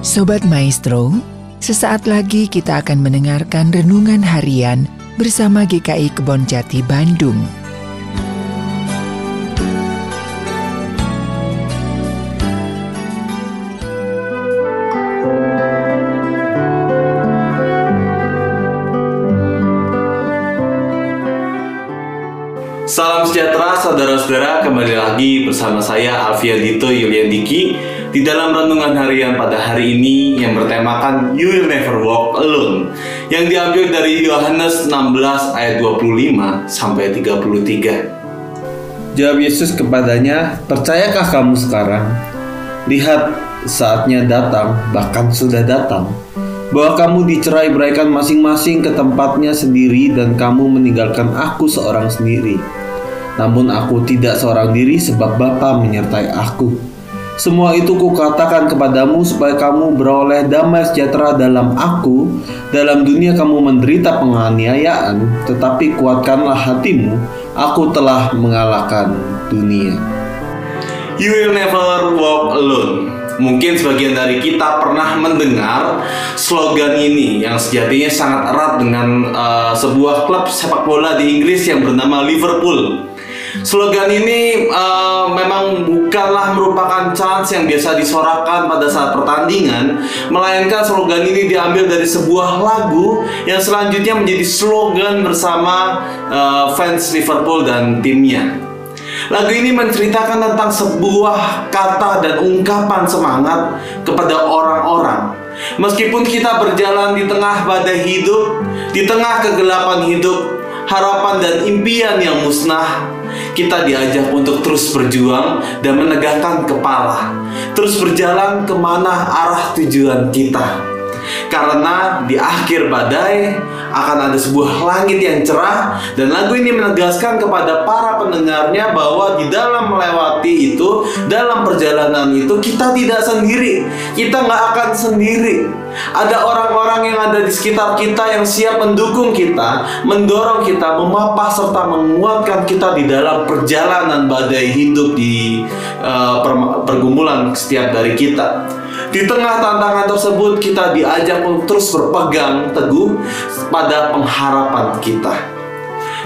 Sobat Maestro, sesaat lagi kita akan mendengarkan renungan harian bersama GKI Kebon Jati Bandung. Salam sejahtera saudara-saudara kembali lagi bersama saya Alfian Dito Yulian Diki di dalam renungan harian pada hari ini yang bertemakan You Will Never Walk Alone yang diambil dari Yohanes 16 ayat 25 sampai 33. Jawab Yesus kepadanya, "Percayakah kamu sekarang? Lihat, saatnya datang, bahkan sudah datang, bahwa kamu dicerai beraikan masing-masing ke tempatnya sendiri dan kamu meninggalkan aku seorang sendiri. Namun aku tidak seorang diri sebab Bapa menyertai aku. Semua itu kukatakan kepadamu supaya kamu beroleh damai sejahtera dalam aku. Dalam dunia kamu menderita penganiayaan, tetapi kuatkanlah hatimu. Aku telah mengalahkan dunia. You will never walk alone. Mungkin sebagian dari kita pernah mendengar slogan ini yang sejatinya sangat erat dengan uh, sebuah klub sepak bola di Inggris yang bernama Liverpool. Slogan ini uh, memang bukanlah merupakan chance yang biasa disorakan pada saat pertandingan, melainkan slogan ini diambil dari sebuah lagu yang selanjutnya menjadi slogan bersama uh, fans Liverpool dan timnya. Lagu ini menceritakan tentang sebuah kata dan ungkapan semangat kepada orang-orang. Meskipun kita berjalan di tengah badai hidup, di tengah kegelapan hidup, harapan dan impian yang musnah, kita diajak untuk terus berjuang dan menegakkan kepala, terus berjalan ke mana arah tujuan kita. Karena di akhir badai akan ada sebuah langit yang cerah dan lagu ini menegaskan kepada para pendengarnya bahwa di dalam melewati itu, dalam perjalanan itu kita tidak sendiri, kita nggak akan sendiri. Ada orang-orang yang ada di sekitar kita yang siap mendukung kita, mendorong kita, memapah serta menguatkan kita di dalam perjalanan badai hidup di uh, pergumulan setiap dari kita. Di tengah tantangan tersebut kita diajak untuk terus berpegang teguh pada pengharapan kita.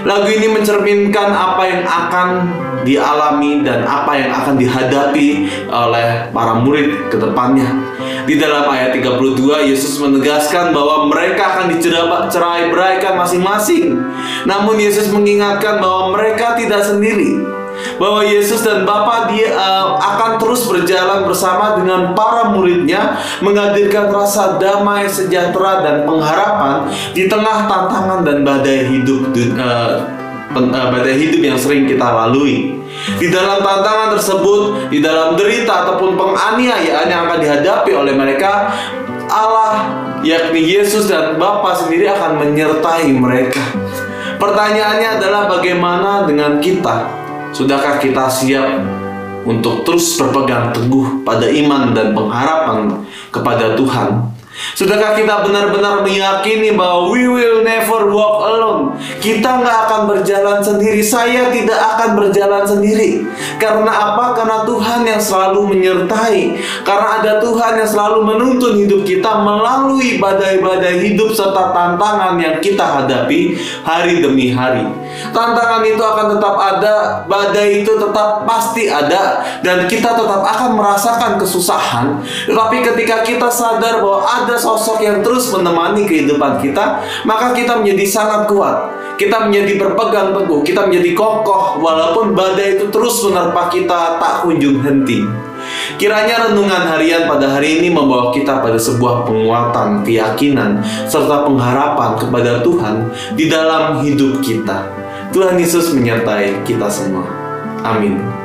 Lagu ini mencerminkan apa yang akan dialami dan apa yang akan dihadapi oleh para murid ke depannya. Di dalam ayat 32 Yesus menegaskan bahwa mereka akan dicerai beraikan masing-masing. Namun Yesus mengingatkan bahwa mereka tidak sendiri bahwa Yesus dan Bapa dia uh, akan terus berjalan bersama dengan para muridnya menghadirkan rasa damai, sejahtera dan pengharapan di tengah tantangan dan badai hidup uh, badai hidup yang sering kita lalui. Di dalam tantangan tersebut, di dalam derita ataupun penganiayaan yang akan dihadapi oleh mereka, Allah yakni Yesus dan Bapa sendiri akan menyertai mereka. Pertanyaannya adalah bagaimana dengan kita? Sudahkah kita siap untuk terus berpegang teguh pada iman dan pengharapan kepada Tuhan? Sudahkah kita benar-benar meyakini bahwa we will never walk alone? Kita nggak akan berjalan sendiri. Saya tidak akan berjalan sendiri. Karena apa? Karena Tuhan yang selalu menyertai. Karena ada Tuhan yang selalu menuntun hidup kita melalui badai-badai hidup serta tantangan yang kita hadapi hari demi hari. Tantangan itu akan tetap ada, badai itu tetap pasti ada, dan kita tetap akan merasakan kesusahan. Tetapi ketika kita sadar bahwa ada sosok yang terus menemani kehidupan kita, maka kita menjadi sangat kuat. Kita menjadi berpegang teguh, kita menjadi kokoh walaupun badai itu terus menerpa kita tak kunjung henti. Kiranya renungan harian pada hari ini membawa kita pada sebuah penguatan, keyakinan, serta pengharapan kepada Tuhan di dalam hidup kita. Tuhan Yesus menyertai kita semua. Amin.